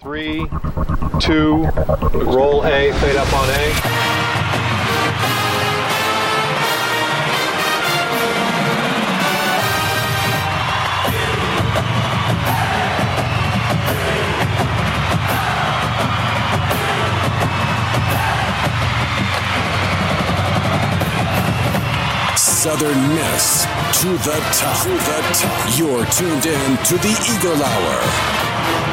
Three, two, roll A, fade up on A. Southern Miss to the top. To the top. You're tuned in to the Eagle Hour.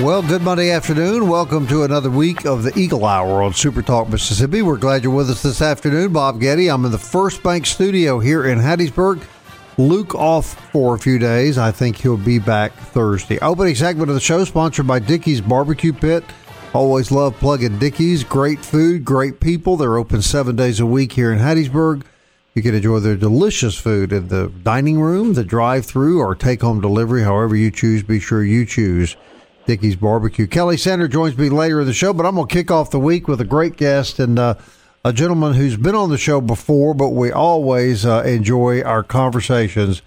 Well, good Monday afternoon. Welcome to another week of the Eagle Hour on Super Talk Mississippi. We're glad you're with us this afternoon. Bob Getty. I'm in the First Bank studio here in Hattiesburg. Luke off for a few days. I think he'll be back Thursday. Opening segment of the show sponsored by Dickey's Barbecue Pit. Always love plugging Dickey's. Great food, great people. They're open seven days a week here in Hattiesburg. You can enjoy their delicious food in the dining room, the drive-through, or take-home delivery. However you choose, be sure you choose Dickey's Barbecue. Kelly Sander joins me later in the show, but I'm going to kick off the week with a great guest and uh, a gentleman who's been on the show before, but we always uh, enjoy our conversations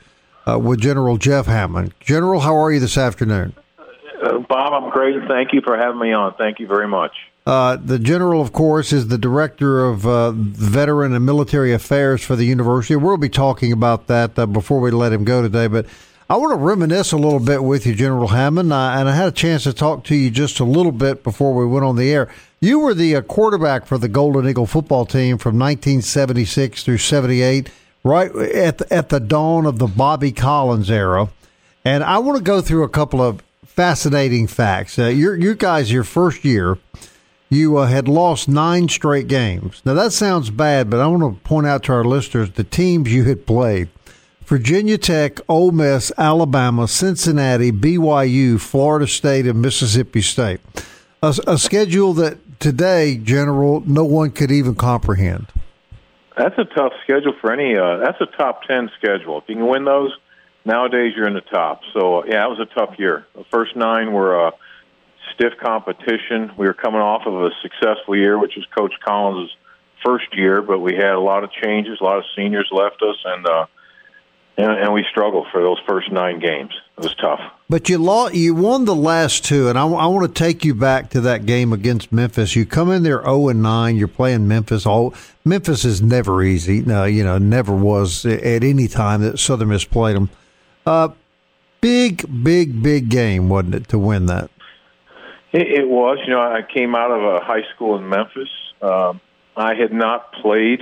uh, with General Jeff Hammond. General, how are you this afternoon? Uh, Bob, I'm great. Thank you for having me on. Thank you very much. Uh, the general, of course, is the director of uh, veteran and military affairs for the university. We'll be talking about that uh, before we let him go today. But I want to reminisce a little bit with you, General Hammond, and I had a chance to talk to you just a little bit before we went on the air. You were the uh, quarterback for the Golden Eagle football team from 1976 through 78, right at the, at the dawn of the Bobby Collins era. And I want to go through a couple of fascinating facts. Uh, you guys, your first year you uh, had lost nine straight games. Now, that sounds bad, but I want to point out to our listeners the teams you had played Virginia Tech, Ole Miss, Alabama, Cincinnati, BYU, Florida State, and Mississippi State. A, a schedule that today, General, no one could even comprehend. That's a tough schedule for any. Uh, that's a top ten schedule. If you can win those, nowadays you're in the top. So yeah, it was a tough year. The first nine were uh, stiff competition. We were coming off of a successful year, which was Coach Collins' first year, but we had a lot of changes. A lot of seniors left us, and uh, and, and we struggled for those first nine games. It was tough. But you lost, you won the last two, and I, I want to take you back to that game against Memphis. You come in there zero and nine. You're playing Memphis. All Memphis is never easy. No, you know, never was at any time that Southern Miss played them. Uh, big, big, big game, wasn't it, to win that? It, it was. You know, I came out of a high school in Memphis. Um, I had not played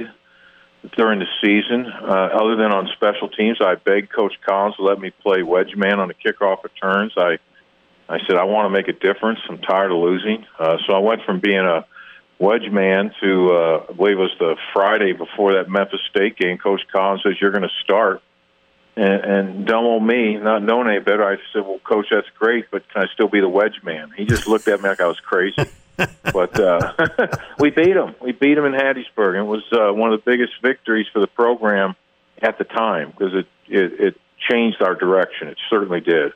during the season, uh, other than on special teams. I begged Coach Collins to let me play wedge man on the kickoff returns. I I said I want to make a difference. I'm tired of losing, uh, so I went from being a wedge man to uh, I believe it was the Friday before that Memphis State game. Coach Collins says you're going to start. And, and dumb old me, not knowing any better, I said, "Well, coach, that's great, but can I still be the wedge man?" He just looked at me like I was crazy. but uh, we beat them. We beat them in Hattiesburg. It was uh, one of the biggest victories for the program at the time because it, it it changed our direction. It certainly did.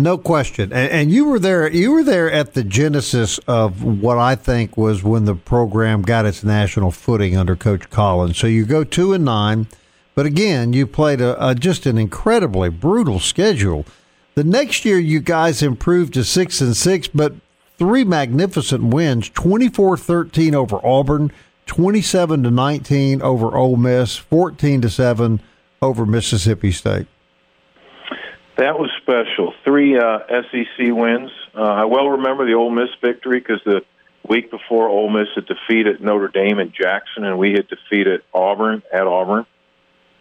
No question. And, and, you were there. You were there at the genesis of what I think was when the program got its national footing under Coach Collins. So you go two and nine. But again, you played a, a, just an incredibly brutal schedule. The next year, you guys improved to six and six, but three magnificent wins: 24-13 over Auburn, twenty-seven to nineteen over Ole Miss, fourteen to seven over Mississippi State. That was special. Three uh, SEC wins. Uh, I well remember the Ole Miss victory because the week before Ole Miss had defeated Notre Dame in Jackson, and we had defeated Auburn at Auburn.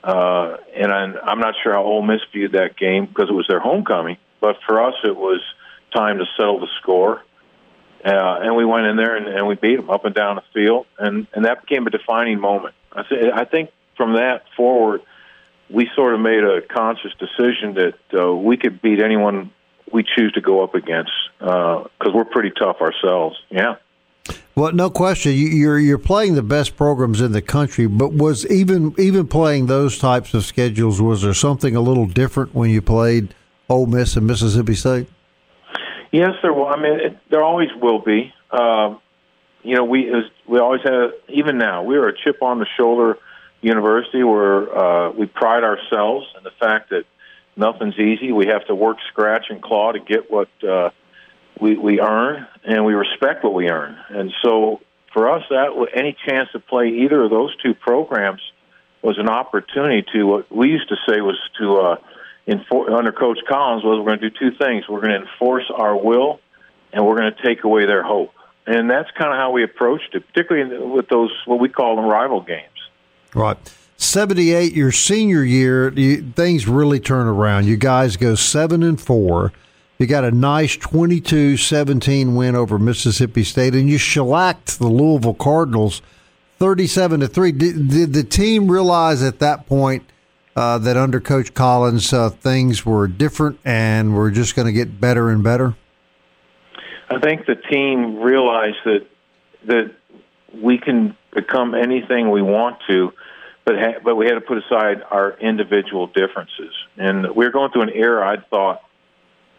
Uh, and I'm, I'm not sure how Ole Miss viewed that game because it was their homecoming. But for us, it was time to settle the score. Uh, and we went in there and, and we beat them up and down the field, and and that became a defining moment. I, th- I think from that forward, we sort of made a conscious decision that uh, we could beat anyone we choose to go up against because uh, we're pretty tough ourselves. Yeah. Well, no question. You're you're playing the best programs in the country, but was even even playing those types of schedules was there something a little different when you played Ole Miss and Mississippi State? Yes, there will. I mean, it, there always will be. Um, you know, we was, we always have. Even now, we are a chip on the shoulder university where uh, we pride ourselves in the fact that nothing's easy. We have to work scratch and claw to get what uh, we we earn, and we respect what we earn. And so, for us, that any chance to play either of those two programs was an opportunity to what we used to say was to uh, enfor- under Coach Collins was we're going to do two things. We're going to enforce our will, and we're going to take away their hope. And that's kind of how we approached it, particularly with those what we call them rival games. Right. 78, your senior year, you, things really turn around. You guys go 7 and 4. You got a nice 22 17 win over Mississippi State, and you shellacked the Louisville Cardinals 37 to 3. Did, did the team realize at that point uh, that under Coach Collins uh, things were different and we're just going to get better and better? I think the team realized that that we can become anything we want to, but ha- but we had to put aside our individual differences. And we were going through an era. I thought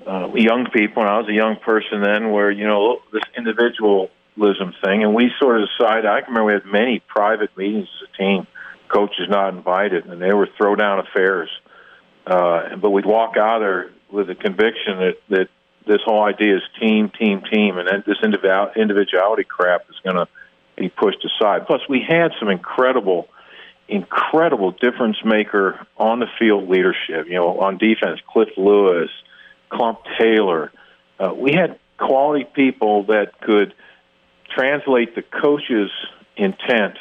uh, young people, and I was a young person then, where you know this individualism thing, and we sort of decided. I can remember we had many private meetings as a team, coaches not invited, and they were throw down affairs. Uh, but we'd walk out there with the conviction that that this whole idea is team, team, team, and this individuality crap is going to be pushed aside. Plus, we had some incredible, incredible difference maker on the field leadership. You know, on defense, Cliff Lewis, Clump Taylor. Uh, we had quality people that could translate the coach's intent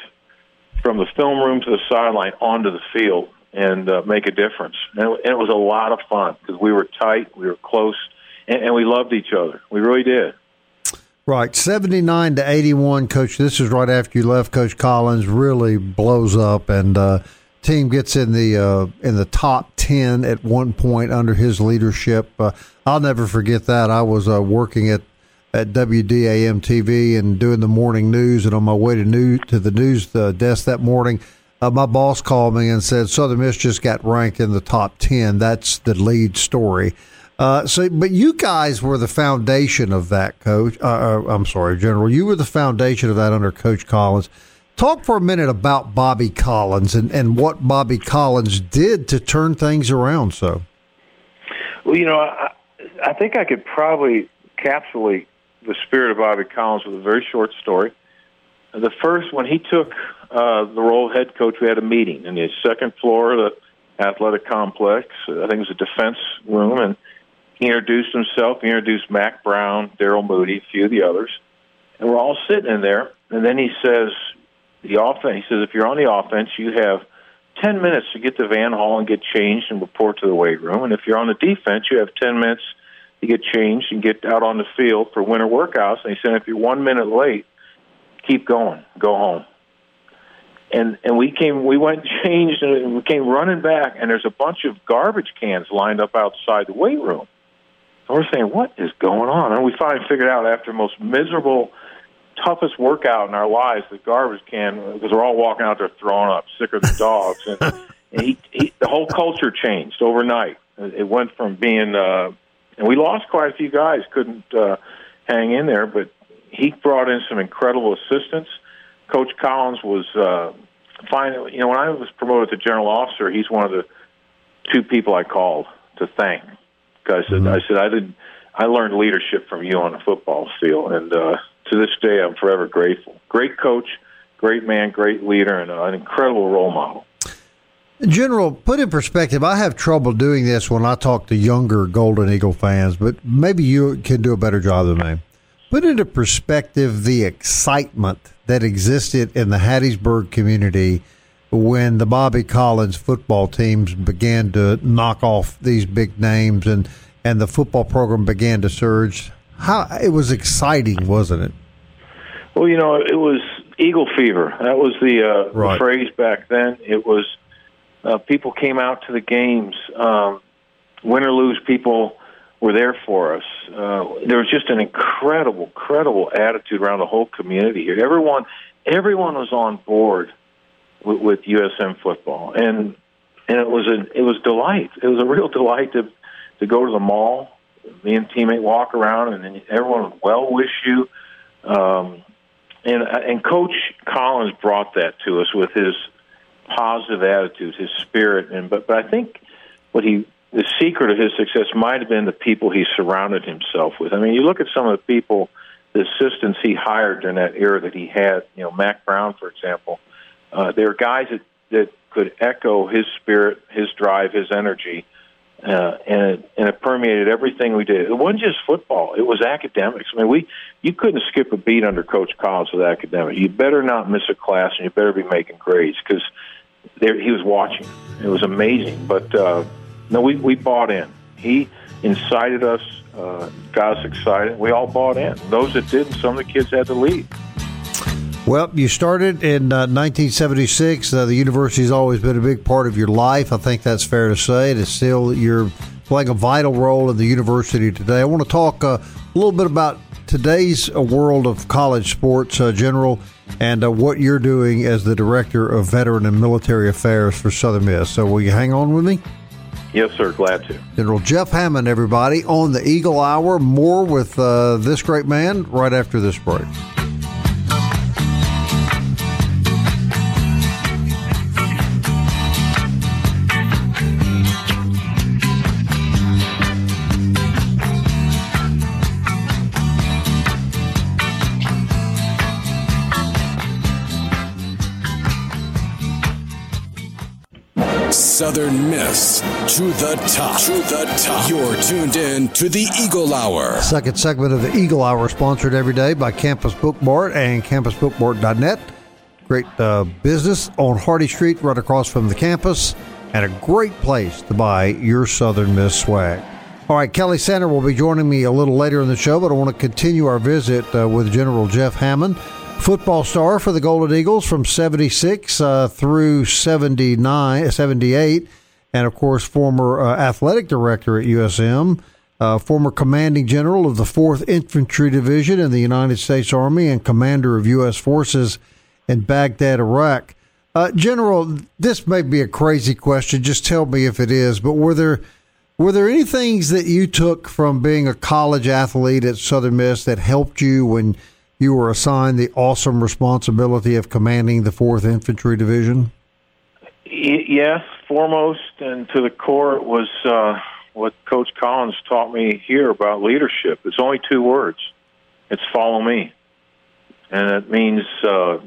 from the film room to the sideline onto the field and uh, make a difference. And it, and it was a lot of fun because we were tight, we were close, and, and we loved each other. We really did. Right, seventy nine to eighty one, Coach. This is right after you left. Coach Collins really blows up, and uh, team gets in the uh, in the top ten at one point under his leadership. Uh, I'll never forget that. I was uh, working at at WDAM TV and doing the morning news, and on my way to new to the news uh, desk that morning, uh, my boss called me and said Southern Miss just got ranked in the top ten. That's the lead story. Uh, so, but you guys were the foundation of that, Coach. Uh, uh, I'm sorry, General. You were the foundation of that under Coach Collins. Talk for a minute about Bobby Collins and, and what Bobby Collins did to turn things around. So, well, you know, I, I think I could probably encapsulate the spirit of Bobby Collins with a very short story. The first, when he took uh, the role of head coach, we had a meeting in the second floor of the athletic complex. I think it was a defense room, and he introduced himself. He introduced Mack Brown, Darrell Mooney, a few of the others, and we're all sitting in there. And then he says, "The offense." He says, "If you're on the offense, you have 10 minutes to get to Van Hall and get changed and report to the weight room. And if you're on the defense, you have 10 minutes to get changed and get out on the field for winter workouts." And he said, "If you're one minute late, keep going, go home." and and we came we went and changed and we came running back and there's a bunch of garbage cans lined up outside the weight room and we're saying, what is going on? And we finally figured out after the most miserable, toughest workout in our lives, the garbage can, because we're all walking out there throwing up, sicker than dogs. and and he, he, the whole culture changed overnight. It went from being, uh, and we lost quite a few guys, couldn't uh, hang in there, but he brought in some incredible assistants. Coach Collins was uh, fine. You know, when I was promoted to general officer, he's one of the two people I called to thank I said, mm-hmm. I said, I did. I learned leadership from you on the football field, and uh, to this day, I'm forever grateful. Great coach, great man, great leader, and uh, an incredible role model. General, put in perspective, I have trouble doing this when I talk to younger Golden Eagle fans, but maybe you can do a better job than me. Put into perspective the excitement that existed in the Hattiesburg community when the Bobby Collins football teams began to knock off these big names and and the football program began to surge. How it was exciting, wasn't it? Well, you know, it was Eagle fever. That was the, uh, right. the phrase back then. It was Uh, people came out to the games. Um, win or lose, people were there for us. Uh, there was just an incredible, incredible attitude around the whole community here. Everyone, everyone was on board with, with USM football, and and it was a it was delight. It was a real delight to to go to the mall, me and teammate walk around, and then everyone would well wish you. Um, and and Coach Collins brought that to us with his positive attitude, his spirit, and but but I think what he the secret of his success might have been the people he surrounded himself with. I mean, you look at some of the people, the assistants he hired during that era that he had. You know, Mack Brown, for example. Uh, they were guys that that could echo his spirit, his drive, his energy, uh, and it, and it permeated everything we did. It wasn't just football; it was academics. I mean, we you couldn't skip a beat under Coach Collins with academics. You better not miss a class, and you better be making grades because he was watching. It was amazing, but uh, no, we we bought in. He incited us, uh, got us excited. We all bought in. Those that didn't, some of the kids had to leave. Well, you started in uh, 1976. Uh, the university has always been a big part of your life. I think that's fair to say. It is still you're playing a vital role in the university today. I want to talk uh, a little bit about today's uh, world of college sports, uh, General, and uh, what you're doing as the director of veteran and military affairs for Southern Miss. So, will you hang on with me? Yes, sir. Glad to. General Jeff Hammond, everybody, on the Eagle Hour. More with this great man right after this break. Southern Miss to the top. To the top. You're tuned in to the Eagle Hour. Second segment of the Eagle Hour, sponsored every day by Campus Book Mart and CampusBookMart.net. Great uh, business on Hardy Street, right across from the campus, and a great place to buy your Southern Miss swag. All right, Kelly Sander will be joining me a little later in the show, but I want to continue our visit uh, with General Jeff Hammond football star for the Golden Eagles from 76 uh, through 79, 78, and of course, former uh, athletic director at USM, uh, former commanding general of the 4th Infantry Division in the United States Army, and commander of U.S. forces in Baghdad, Iraq. Uh, general, this may be a crazy question. Just tell me if it is. But were there were there any things that you took from being a college athlete at Southern Miss that helped you when you were assigned the awesome responsibility of commanding the 4th Infantry Division? Yes, foremost and to the core it was uh, what Coach Collins taught me here about leadership. It's only two words. It's follow me. And it means uh,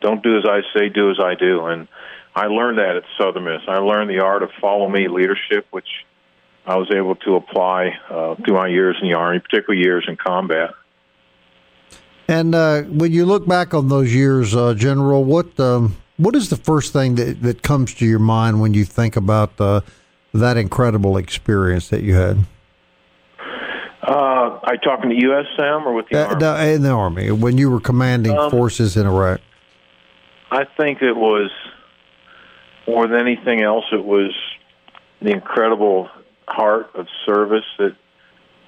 don't do as I say, do as I do. And I learned that at Southern Miss. I learned the art of follow me leadership, which I was able to apply uh, through my years in the Army, particularly years in combat. And uh, when you look back on those years, uh, General, what um, what is the first thing that, that comes to your mind when you think about uh, that incredible experience that you had? Uh, are you talking to U.S. Sam or with the uh, Army? in the Army, when you were commanding um, forces in Iraq. I think it was more than anything else. It was the incredible heart of service that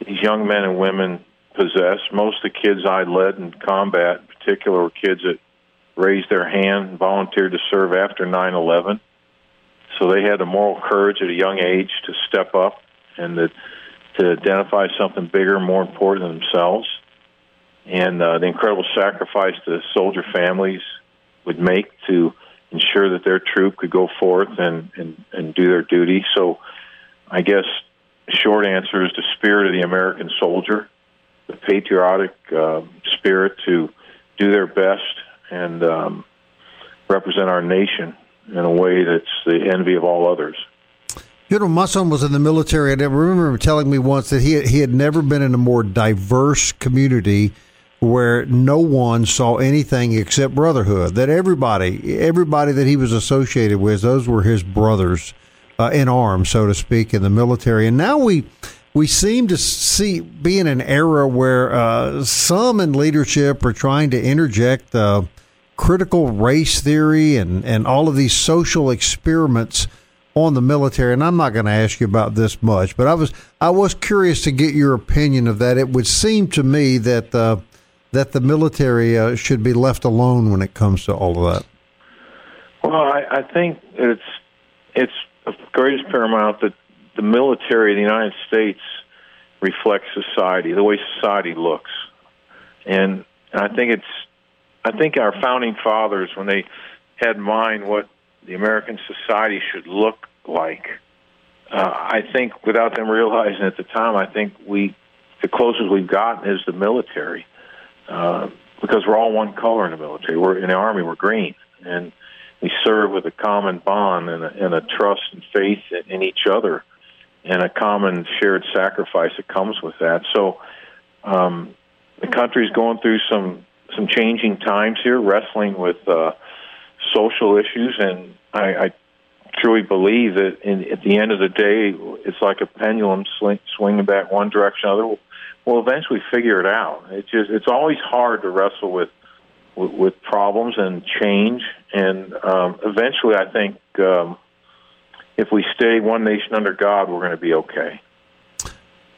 these young men and women possess. Most of the kids I led in combat, in particular, were kids that raised their hand and volunteered to serve after 9 11. So they had the moral courage at a young age to step up and to, to identify something bigger, more important than themselves. And uh, the incredible sacrifice the soldier families would make to ensure that their troop could go forth and, and, and do their duty. So I guess short answer is the spirit of the American soldier the patriotic uh, spirit to do their best and um, represent our nation in a way that's the envy of all others. You know, my son was in the military, and I remember him telling me once that he had, he had never been in a more diverse community where no one saw anything except brotherhood. That everybody, everybody that he was associated with, those were his brothers uh, in arms, so to speak, in the military. And now we we seem to see be in an era where uh, some in leadership are trying to interject uh, critical race theory and, and all of these social experiments on the military, and I'm not going to ask you about this much, but I was I was curious to get your opinion of that. It would seem to me that uh, that the military uh, should be left alone when it comes to all of that. Well, I, I think it's it's of greatest paramount that the military of the United States reflects society, the way society looks, and, and I think it's I think our founding fathers when they had in mind what the American society should look like. Uh, I think without them realizing at the time, I think we the closest we've gotten is the military, uh, because we're all one color in the military. We're in the army, we're green, and we serve with a common bond and a, and a trust and faith in each other, and a common shared sacrifice that comes with that. So, um, the country's going through some some changing times here, wrestling with. Uh, social issues, and I, I truly believe that in, at the end of the day, it's like a pendulum swing, swinging back one direction or other. We'll eventually figure it out. It's just it's always hard to wrestle with with, with problems and change, and um, eventually, I think um, if we stay one nation under God, we're going to be okay.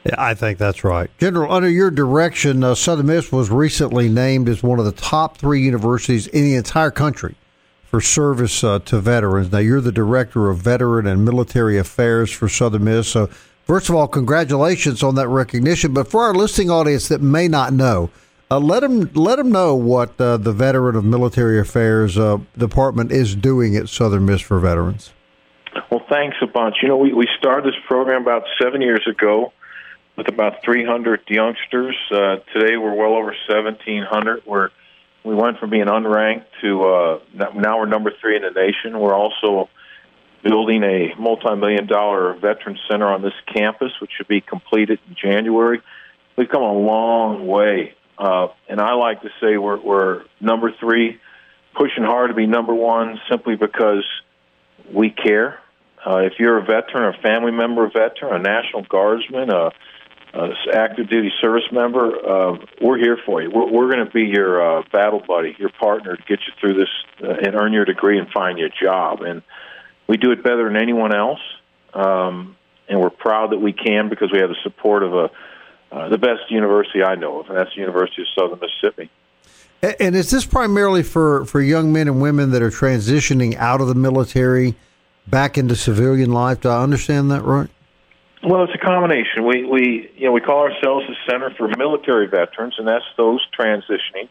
Yeah, I think that's right. General, under your direction, uh, Southern Miss was recently named as one of the top three universities in the entire country for service uh, to veterans. Now, you're the director of veteran and military affairs for Southern Miss. So, first of all, congratulations on that recognition. But for our listening audience that may not know, uh, let them let them know what uh, the Veteran of Military Affairs uh, Department is doing at Southern Miss for veterans. Well, thanks a bunch. You know, we, we started this program about seven years ago with about 300 youngsters. Uh, today, we're well over 1,700. We're we went from being unranked to uh, now we're number three in the nation. We're also building a multi-million dollar veteran center on this campus, which should be completed in January. We've come a long way, uh, and I like to say we're, we're number three, pushing hard to be number one, simply because we care. Uh, if you're a veteran, a family member of a veteran, a National Guardsman, a uh, active duty service member, uh, we're here for you. We're, we're going to be your uh, battle buddy, your partner to get you through this uh, and earn your degree and find you a job. And we do it better than anyone else. Um, and we're proud that we can because we have the support of a, uh, the best university I know of, and that's the University of Southern Mississippi. And is this primarily for, for young men and women that are transitioning out of the military back into civilian life? Do I understand that right? Well, it's a combination. We we you know we call ourselves the Center for Military Veterans, and that's those transitioning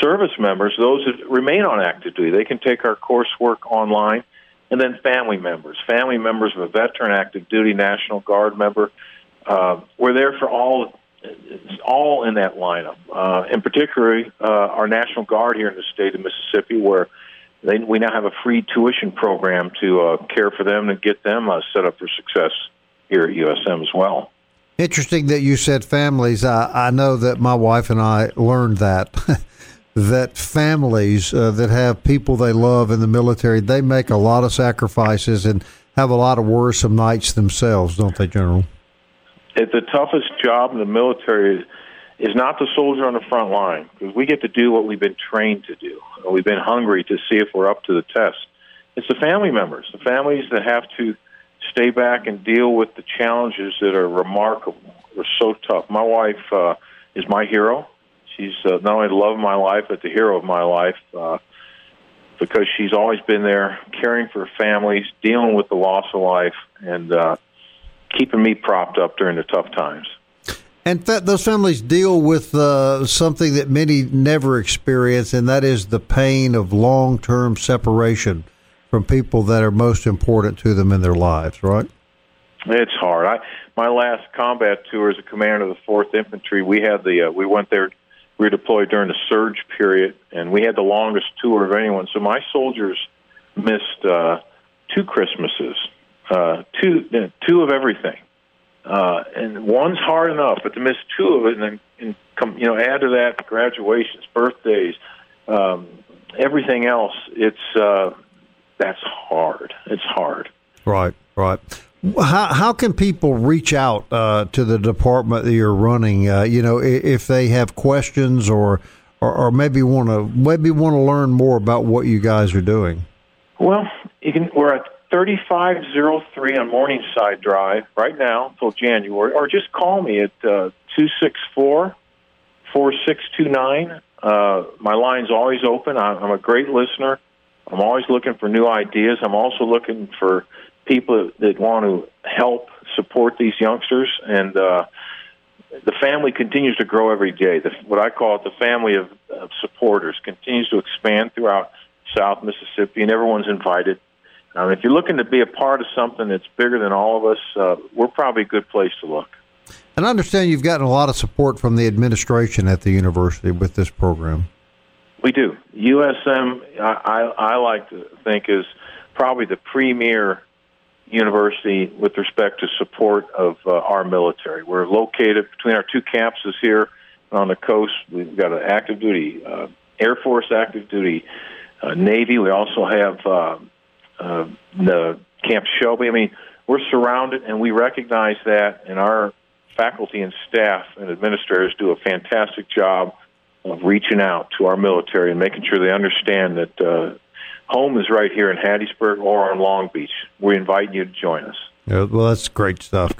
service members, those that remain on active duty. They can take our coursework online, and then family members, family members of a veteran, active duty, National Guard member. Uh, we're there for all all in that lineup, uh, and particularly uh, our National Guard here in the state of Mississippi, where they, we now have a free tuition program to uh, care for them and get them uh, set up for success here at USM as well. Interesting that you said families. I, I know that my wife and I learned that. that families uh, that have people they love in the military, they make a lot of sacrifices and have a lot of worrisome nights themselves, don't they, General? It's the toughest job in the military is, not the soldier on the front line because we get to do what we've been trained to do. We've been hungry to see if we're up to the test. It's the family members, the families that have to stay back and deal with the challenges that are remarkable. They're so tough. My wife uh, is my hero. She's uh, not only the love of my life, but the hero of my life uh, because she's always been there, caring for families, dealing with the loss of life, and uh, keeping me propped up during the tough times. And those families deal with uh, something that many never experience, and that is the pain of long term separation from people that are most important to them in their lives, right? It's hard. I my last combat tour as a commander of the Fourth Infantry, we had the uh, we went there. We were deployed during the surge period, and we had the longest tour of anyone. So my soldiers missed uh, two Christmases, uh, two two of everything, uh, and one's hard enough, but to miss two of it, and then and come, you know, add to that graduations, birthdays, um, everything else. It's uh, that's hard. It's hard. Right, right. How how can people reach out uh, to the department that you're running? Uh, you know, if they have questions or or, or maybe want to maybe want to learn more about what you guys are doing. Well, you can. We're at 3503 on Morningside Drive right now until January, or just call me at uh, 264 4629. Uh, my line's always open. I'm a great listener. I'm always looking for new ideas. I'm also looking for people that want to help support these youngsters, and uh, the family continues to grow every day. The, what I call it, the family of, of supporters, continues to expand throughout South Mississippi, and everyone's invited. Um, if you're looking to be a part of something that's bigger than all of us, uh, we're probably a good place to look. And I understand you've gotten a lot of support from the administration at the university with this program. We do. USM, I, I, I like to think, is probably the premier university with respect to support of uh, our military. We're located between our two campuses here on the coast. We've got an active duty uh, Air Force, active duty uh, Navy. We also have uh, the Camp Shelby. I mean, we're surrounded, and we recognize that, and our faculty and staff and administrators do a fantastic job of reaching out to our military and making sure they understand that uh, home is right here in Hattiesburg or on Long Beach. We invite you to join us. Yeah, well, that's great stuff.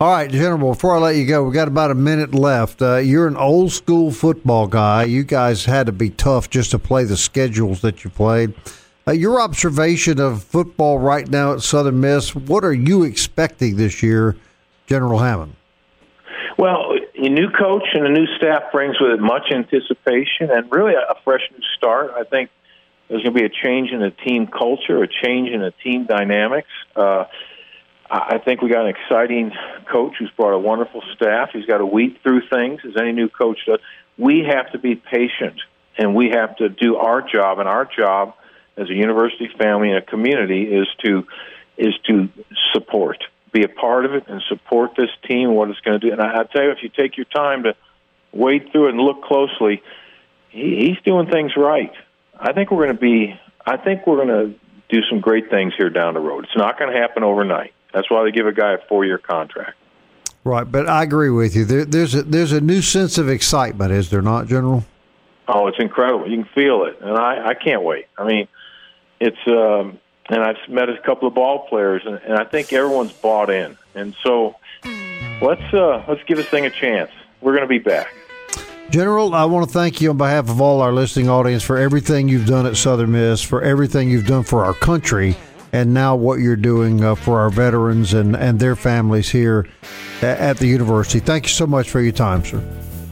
All right, General, before I let you go, we've got about a minute left. Uh, you're an old school football guy. You guys had to be tough just to play the schedules that you played. Uh, your observation of football right now at Southern Miss, what are you expecting this year, General Hammond? Well, a new coach and a new staff brings with it much anticipation and really a fresh new start. I think there's going to be a change in the team culture, a change in the team dynamics. Uh, I think we got an exciting coach who's brought a wonderful staff. He's got to weed through things as any new coach does. We have to be patient and we have to do our job. And our job as a university family and a community is to is to support, be a part of it, and support this team. What it's going to do. And I, I tell you, if you take your time to wade through it and look closely, he, he's doing things right. I think we're going to be. I think we're going to do some great things here down the road. It's not going to happen overnight. That's why they give a guy a four-year contract. Right, but I agree with you. There, there's a there's a new sense of excitement, is there not, General? Oh, it's incredible. You can feel it, and I I can't wait. I mean, it's um, and I've met a couple of ball players, and, and I think everyone's bought in. And so let's uh, let's give this thing a chance. We're going to be back. General, I want to thank you on behalf of all our listening audience for everything you've done at Southern Miss, for everything you've done for our country, and now what you're doing uh, for our veterans and, and their families here at the university. Thank you so much for your time, sir.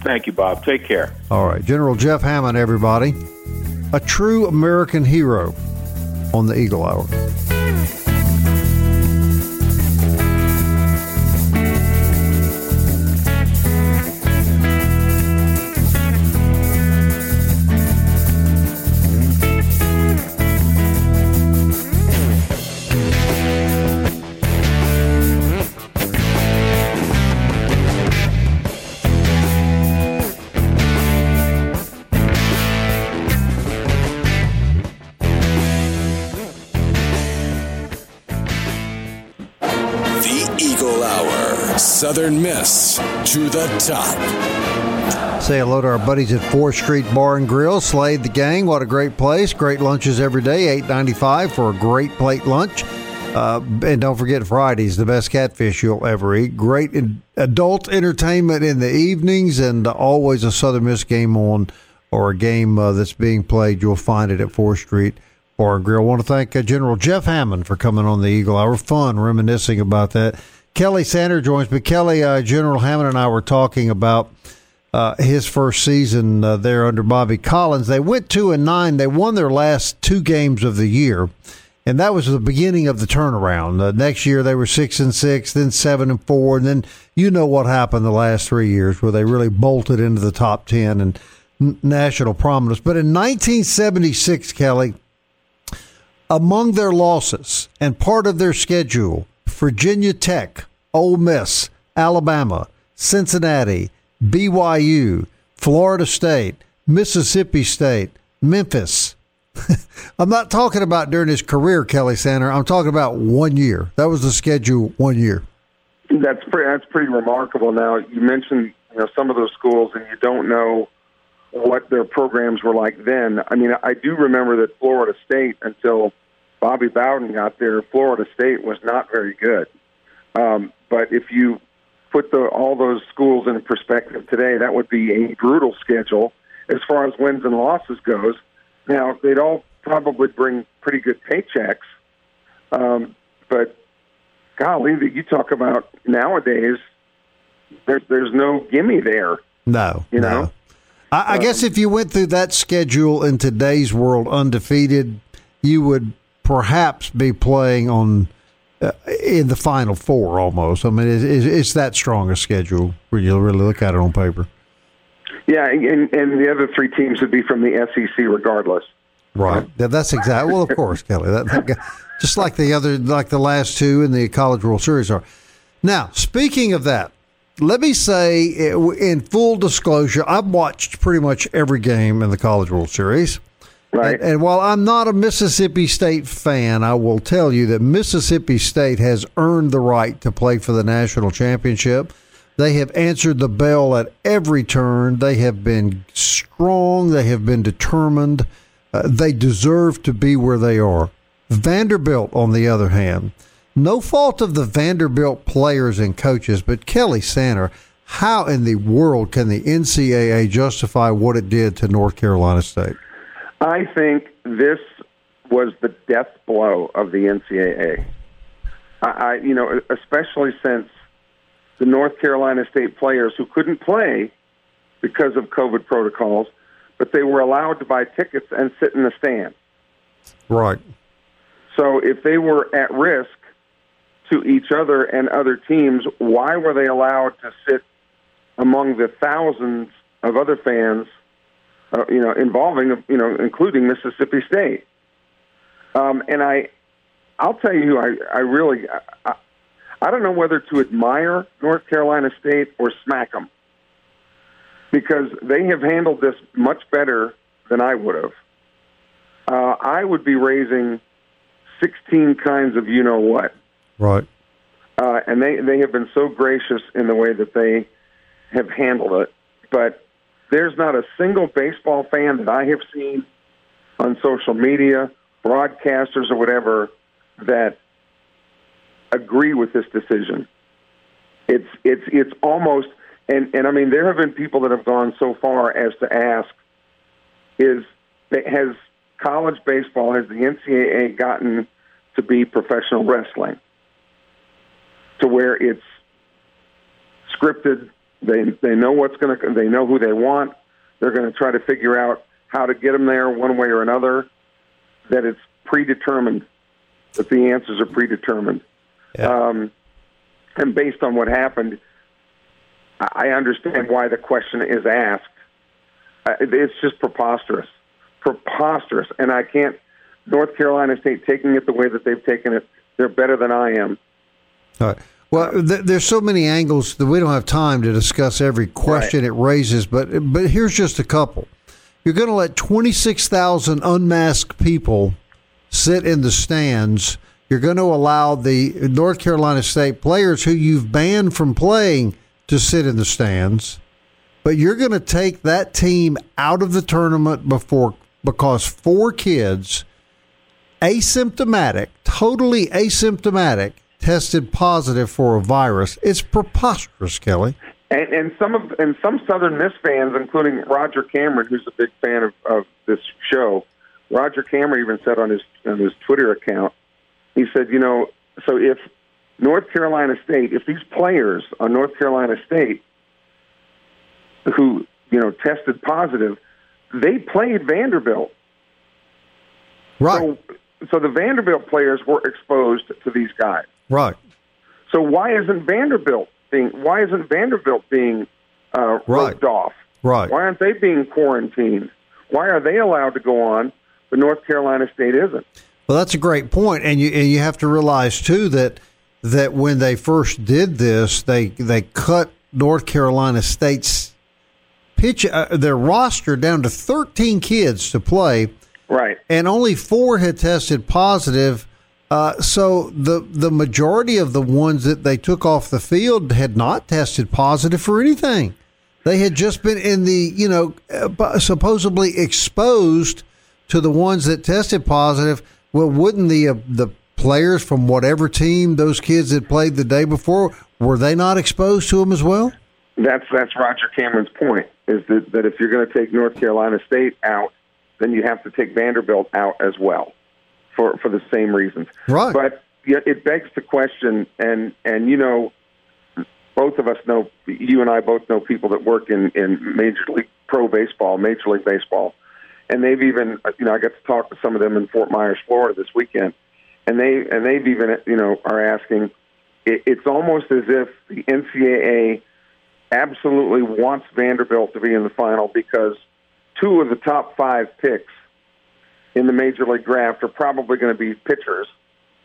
Thank you, Bob. Take care. All right. General Jeff Hammond, everybody. A true American hero on the Eagle Hour. Southern Miss to the top. Say hello to our buddies at 4th Street Bar and Grill. Slade the gang. What a great place. Great lunches every day. Eight ninety five for a great plate lunch. Uh, and don't forget Fridays, the best catfish you'll ever eat. Great adult entertainment in the evenings, and always a Southern Miss game on or a game uh, that's being played. You'll find it at 4th Street Bar and Grill. I want to thank uh, General Jeff Hammond for coming on the Eagle Hour. Fun reminiscing about that. Kelly Sander joins me. Kelly, uh, General Hammond and I were talking about uh, his first season uh, there under Bobby Collins. They went two and nine. They won their last two games of the year, and that was the beginning of the turnaround. Uh, next year they were six and six, then seven and four, and then you know what happened the last three years where they really bolted into the top ten and national prominence. But in 1976, Kelly, among their losses and part of their schedule Virginia Tech, Ole Miss, Alabama, Cincinnati, BYU, Florida State, Mississippi State, Memphis. I'm not talking about during his career, Kelly Sander. I'm talking about one year. That was the schedule one year. That's pretty. That's pretty remarkable. Now you mentioned you know some of those schools, and you don't know what their programs were like then. I mean, I do remember that Florida State until Bobby Bowden got there, Florida State was not very good. Um, but if you put the, all those schools in perspective today, that would be a brutal schedule as far as wins and losses goes. Now they'd all probably bring pretty good paychecks, um, but golly, that you talk about nowadays, there's there's no gimme there. No, You no. know? I, I guess if you went through that schedule in today's world undefeated, you would perhaps be playing on uh, in the final four almost. I mean, it's, it's, it's that strong a schedule when you really look at it on paper. Yeah, and and the other three teams would be from the SEC regardless. Right. Yeah, that's exactly. Well, of course, Kelly. That, that, just like the other, like the last two in the College World Series are. Now, speaking of that, let me say, in full disclosure, I've watched pretty much every game in the College World Series. Right. And, and while I'm not a Mississippi State fan, I will tell you that Mississippi State has earned the right to play for the national championship. They have answered the bell at every turn. They have been strong. They have been determined. Uh, they deserve to be where they are. Vanderbilt, on the other hand, no fault of the Vanderbilt players and coaches, but Kelly Sander, how in the world can the NCAA justify what it did to North Carolina State? I think this was the death blow of the NCAA. I, I you know, especially since the North Carolina State players who couldn't play because of COVID protocols, but they were allowed to buy tickets and sit in the stands. Right. So if they were at risk to each other and other teams, why were they allowed to sit among the thousands of other fans, uh, you know, involving, you know, including Mississippi State? Um, and I, I'll tell you, I, I really, I, I don't know whether to admire North Carolina State or smack them because they have handled this much better than I would have. Uh, I would be raising 16 kinds of you know what. Right. Uh, and they, they have been so gracious in the way that they have handled it. But there's not a single baseball fan that I have seen on social media, broadcasters or whatever, that agree with this decision. It's it's it's almost and and I mean there have been people that have gone so far as to ask is has college baseball has the NCAA gotten to be professional wrestling to where it's scripted they they know what's going to they know who they want. They're going to try to figure out how to get them there one way or another. That it's predetermined that the answers are predetermined. Yeah. um, and based on what happened I I understand why the question is asked. It's just preposterous. Preposterous. And I can't North Carolina State taking it the way that they've taken it they're better than I am. All right. Well, th- there's so many angles that we don't have time to discuss every question it raises, but but here's just a couple. You're going to let 26,000 unmasked people sit in the stands. You're going to allow the North Carolina State players who you've banned from playing to sit in the stands, but you're going to take that team out of the tournament before because four kids asymptomatic, totally asymptomatic, tested positive for a virus. It's preposterous, Kelly. And, and some of and some Southern Miss fans, including Roger Cameron, who's a big fan of, of this show, Roger Cameron even said on his on his Twitter account, he said, you know, so if North Carolina State, if these players on North Carolina State who you know tested positive, they played Vanderbilt. Right, So, so the Vanderbilt players were exposed to these guys. Right, So why isn't Vanderbilt being why isn't Vanderbilt being uh, Right. roped off? right. Why aren't they being quarantined? Why are they allowed to go on, but North Carolina State isn't? Well, that's a great point, and you and you have to realize too that that when they first did this, they they cut North Carolina State's pitch uh, their roster down to 13 kids to play. Right. and only four had tested positive. Uh, so the the majority of the ones that they took off the field had not tested positive for anything. They had just been in the you know uh, supposedly exposed to the ones that tested positive. Well, wouldn't the uh, the players from whatever team those kids had played the day before were they not exposed to them as well? That's that's Roger Cameron's point. Is that that if you're going to take North Carolina State out, then you have to take Vanderbilt out as well, for for the same reasons. Right. But yet it begs the question, and and you know, both of us know, you and I both know people that work in in Major League Pro Baseball, Major League Baseball, and they've even you know I got to talk to some of them in Fort Myers, Florida this weekend, and they and they've even you know are asking. It, it's almost as if the NCAA absolutely wants Vanderbilt to be in the final because two of the top five picks in the major league draft are probably going to be pitchers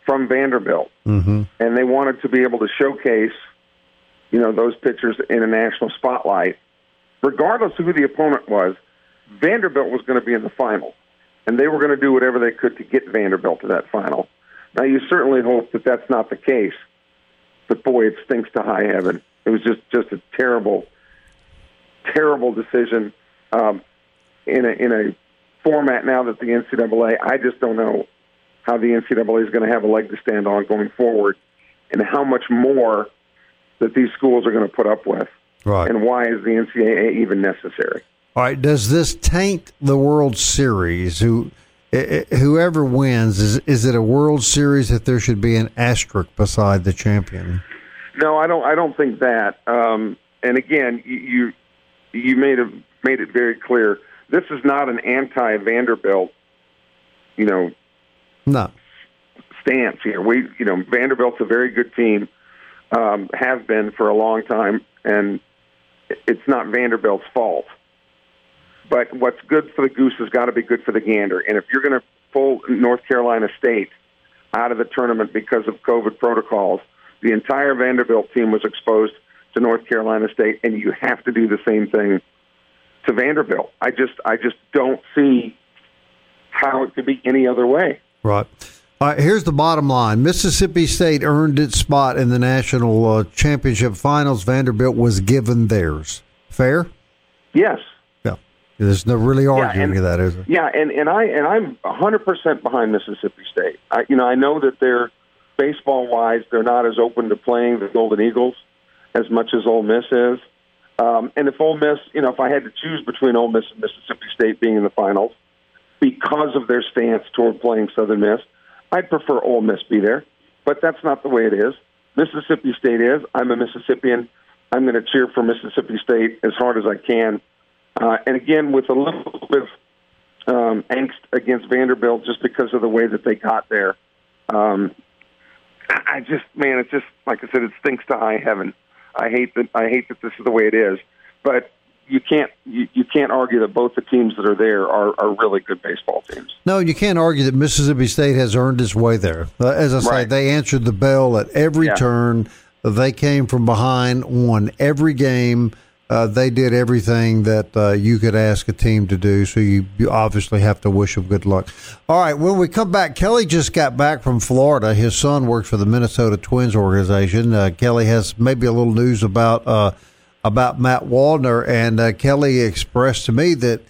from Vanderbilt, mm-hmm. and they wanted to be able to showcase, you know, those pitchers in a national spotlight, regardless of who the opponent was. Vanderbilt was going to be in the final, and they were going to do whatever they could to get Vanderbilt to that final. Now, you certainly hope that that's not the case, but boy, it stinks to high heaven. It was just just a terrible, terrible decision um, in a in a format now that the NCAA. I just don't know how the NCAA is going to have a leg to stand on going forward, and how much more that these schools are going to put up with, Right. and why is the NCAA even necessary? All right. Does this taint the World Series? Who, i- i- whoever wins, is is it a World Series that there should be an asterisk beside the champion? No, I don't. I don't think that. Um, and again, you you, you made it made it very clear. This is not an anti Vanderbilt, you know, No. stance here. We, you know, Vanderbilt's a very good team, um, have been for a long time, and it's not Vanderbilt's fault. But what's good for the goose has got to be good for the gander. And if you're going to pull North Carolina State out of the tournament because of COVID protocols, the entire Vanderbilt team was exposed to North Carolina State, and you have to do the same thing to Vanderbilt. I just, I just don't see how it could be any other way. Right. All right, here's the bottom line. Mississippi State earned its spot in the national uh, championship finals. Vanderbilt was given theirs. Fair? Yes. Yeah. There's no really arguing and- that, is there? Yeah, and and I and I'm 100 percent behind Mississippi State. I, you know, I know that they're baseball wise, they're not as open to playing the Golden Eagles as much as Ole Miss is. Um, and if Ole Miss, you know, if I had to choose between Ole Miss and Mississippi State being in the finals because of their stance toward playing Southern Miss, I'd prefer Ole Miss be there. But that's not the way it is. Mississippi State is. I'm a Mississippian. I'm going to cheer for Mississippi State as hard as I can. Uh, and again, with a little bit of um, angst against Vanderbilt just because of the way that they got there. Um, I just, man, it just like I said, it stinks to high heaven. I hate that. I hate that this is the way it is. But you can't you, you can't argue that both the teams that are there are, are really good baseball teams. No, you can't argue that Mississippi State has earned its way there. Uh, As I say, Right. they answered the bell at every Yeah. turn. They came from behind, won every game. Uh, they did everything that uh, you could ask a team to do. So you, you obviously have to wish them good luck. All right, when we come back, Kelly just got back from Florida. His son works for the Minnesota Twins organization. Uh, Kelly has maybe a little news about uh, about Matt Wallner, and uh, Kelly expressed to me that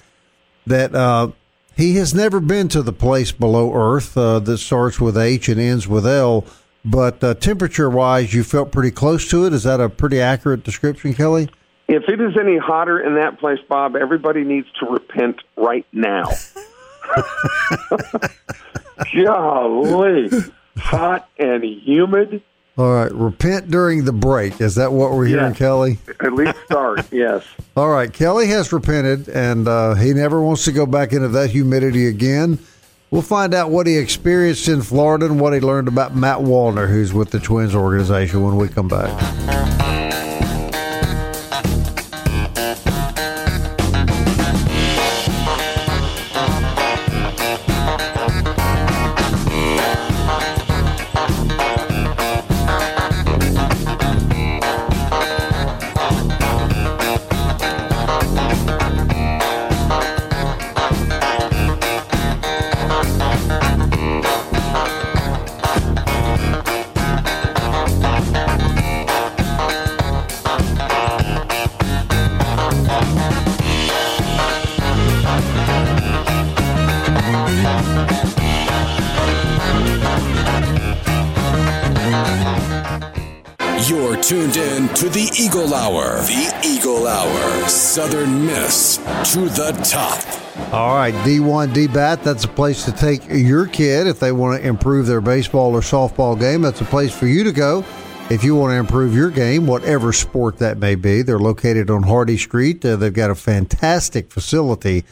that uh, he has never been to the place below Earth that starts with H and ends with L. But temperature wise, you felt pretty close to it. Is that a pretty accurate description, Kelly? If it is any hotter in that place, Bob, everybody needs to repent right now. Golly, hot and humid. All right, repent during the break. Is that what we're hearing. Kelly? At least start, yes. All right, Kelly has repented, and uh, he never wants to go back into that humidity again. We'll find out what he experienced in Florida and what he learned about Matt Wallner, who's with the Twins organization, when we come back. The top. All right, D1 DBAT, that's a place to take your kid if they want to improve their baseball or softball game. That's a place for you to go if you want to improve your game, whatever sport that may be. They're located on Hardy Street. Uh, they've got a fantastic facility,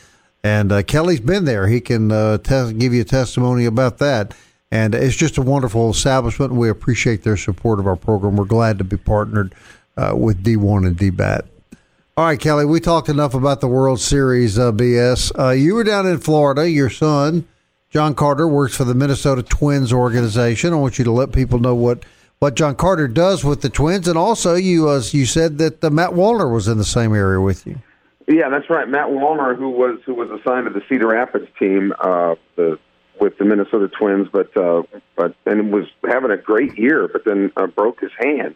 and uh, Kelly's been there. He can uh, give you testimony about that. And it's just a wonderful establishment. We appreciate their support of our program. We're glad to be partnered uh, with D1 and DBAT. All right, Kelly, we talked enough about the World Series uh, BS. Uh, you were down in Florida. Your son, John Carter, works for the Minnesota Twins organization. I want you to let people know what, what John Carter does with the Twins. And also, you uh, you said that uh, Matt Wallner was in the same area with you. Yeah, that's right. Matt Wallner, who was who was assigned to the Cedar Rapids team, uh, the with the Minnesota Twins, but uh, but and was having a great year, but then broke his hand,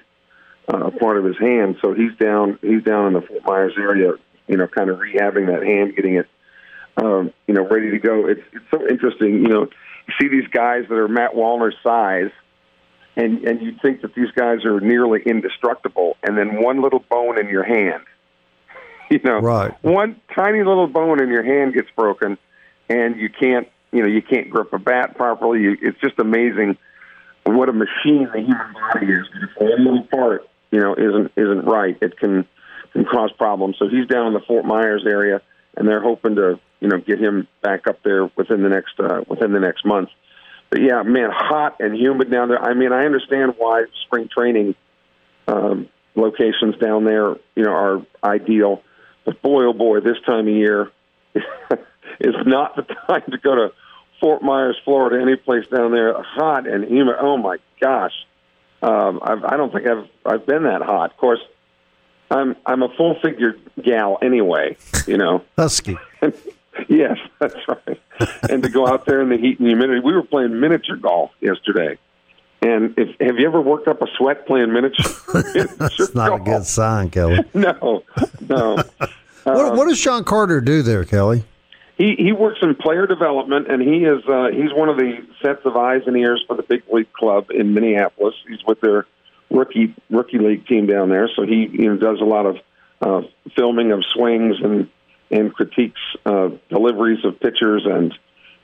uh, part of his hand. So he's down he's down in the Fort Myers area, you know, kind of rehabbing that hand, getting it, um, you know, ready to go. It's it's so interesting, you know, you see these guys that are Matt Wallner's size. And and you think that these guys are nearly indestructible, and then one little bone in your hand, you know, Right. one tiny little bone in your hand gets broken, and you can't you know you can't grip a bat properly. You, it's just amazing what a machine the human body is. If one little part you know isn't isn't right, it can can cause problems. So he's down in the Fort Myers area, and they're hoping to you know get him back up there within the next uh, within the next month. But yeah, man, hot and humid down there. I mean, I understand why spring training um, locations down there, you know, are ideal. But boy, oh boy, this time of year is not the time to go to Fort Myers, Florida, any place down there hot and humid. Oh my gosh, um, I've, I don't think I've I've been that hot. Of course, I'm I'm a full figured gal anyway, you know. Husky. yes, that's right. and to go out there in the heat and humidity, we were playing miniature golf yesterday. And if have you ever worked up a sweat playing miniature? That's not a good sign, Kelly. No, no. What, what does John Carter do there, Kelly? He he works in player development, and he is uh, he's one of the sets of eyes and ears for the big league club in Minneapolis. He's with their rookie rookie league team down there, so he you know does a lot of uh, filming of swings and and critiques uh, deliveries of pitchers and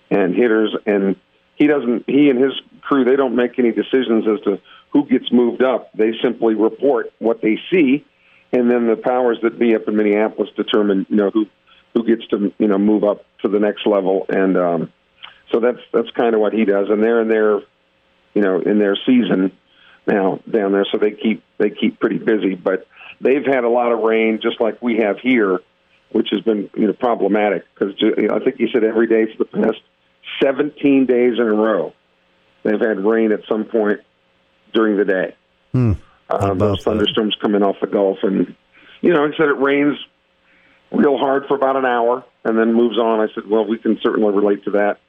and hitters. And he doesn't he and his crew they don't make any decisions as to who gets moved up. They simply report what they see, and then the powers that be up in Minneapolis determine you know who who gets to you know move up to the next level. And um, so that's that's kind of what he does. And they're in their you know in their season now down there, so they keep they keep pretty busy. But they've had a lot of rain, just like we have here, which has been you know problematic because you know, I think you said every day for the past 17 days in a row they've had rain at some point during the day. Hmm. Uh, those that? thunderstorms coming off the Gulf, and you know, he said it rains real hard for about an hour and then moves on. I said, well, we can certainly relate to that,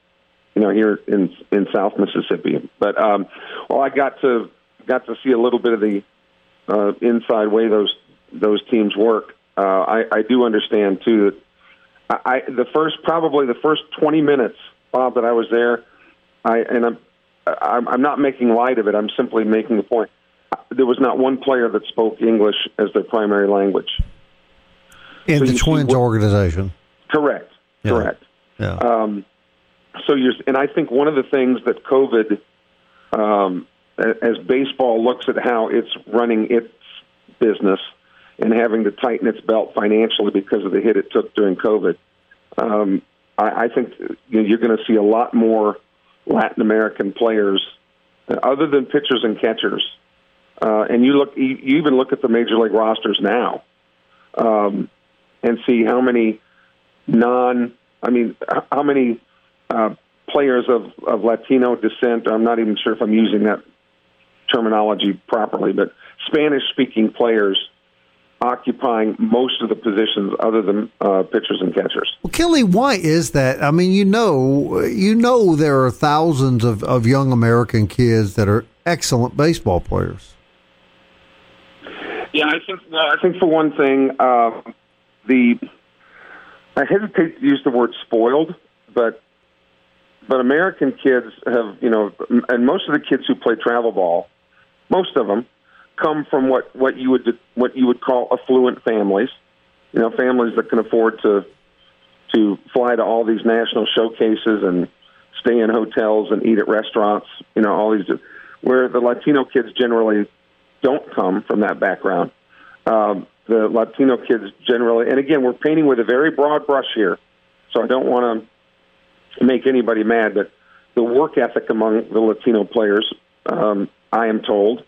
you know, here in in South Mississippi. But um, well, I got to got to see a little bit of the uh, inside way those those teams work. Uh, I, I do understand too that I, I the first probably the first twenty minutes, Bob, that I was there, I and I'm I'm, I'm not making light of it. I'm simply making the point. There was not one player that spoke English as their primary language. In So the Twins what- organization. Correct. Yeah. Correct. Yeah. Um, so you're, and I think one of the things that COVID, um, as baseball looks at how it's running its business and having to tighten its belt financially because of the hit it took during COVID, um, I, I think you're going to see a lot more Latin American players, uh, other than pitchers and catchers. Uh, and you look, you, you even look at the major league rosters now, um, and see how many non I mean how many uh, players of, of Latino descent I'm not even sure if I'm using that terminology properly but Spanish speaking players occupying most of the positions other than uh, pitchers and catchers. Well, Kelly, why is that? I mean, you know, you know, there are thousands of, of young American kids that are excellent baseball players. Yeah, I think no, I think for one thing, uh, the I hesitate to use the word spoiled, but but American kids have you know, and most of the kids who play travel ball, most of them come from what what you would what you would call affluent families. You know, families that can afford to to fly to all these national showcases and stay in hotels and eat at restaurants. You know, all these where the Latino kids generally don't come from that background. Um, the Latino kids generally, and again, we're painting with a very broad brush here, so I don't want to make anybody mad. But the work ethic among the Latino players, um, I am told,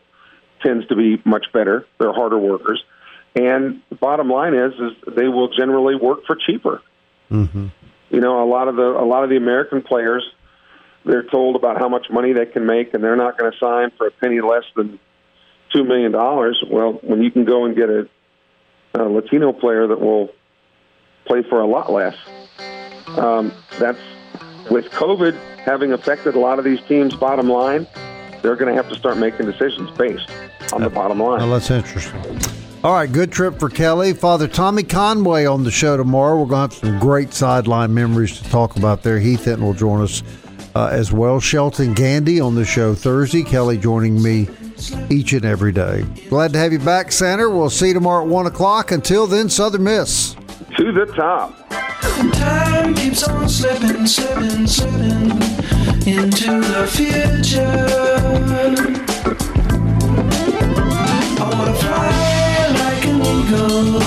tends to be much better. They're harder workers, and the bottom line is, is they will generally work for cheaper. Mm-hmm. You know, a lot of the a lot of the American players, they're told about how much money they can make, and they're not going to sign for a penny less than two million dollars. Well, when you can go and get a, a Latino player that will play for a lot less, um, that's with COVID having affected a lot of these teams' bottom line. They're going to have to start making decisions based on the bottom line. Well, that's interesting. All right, good trip for Kelly. Father Tommy Conway on the show tomorrow. We're going to have some great sideline memories to talk about there. Heath Hinton will join us uh, as well. Shelton Gandy on the show Thursday. Kelly joining me each and every day. Glad to have you back, Center. We'll see you tomorrow at 1 o'clock. Until then, Southern Miss. To the top. Time keeps on slipping, slipping, slipping into the future. I wanna fly eagle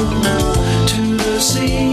to the sea.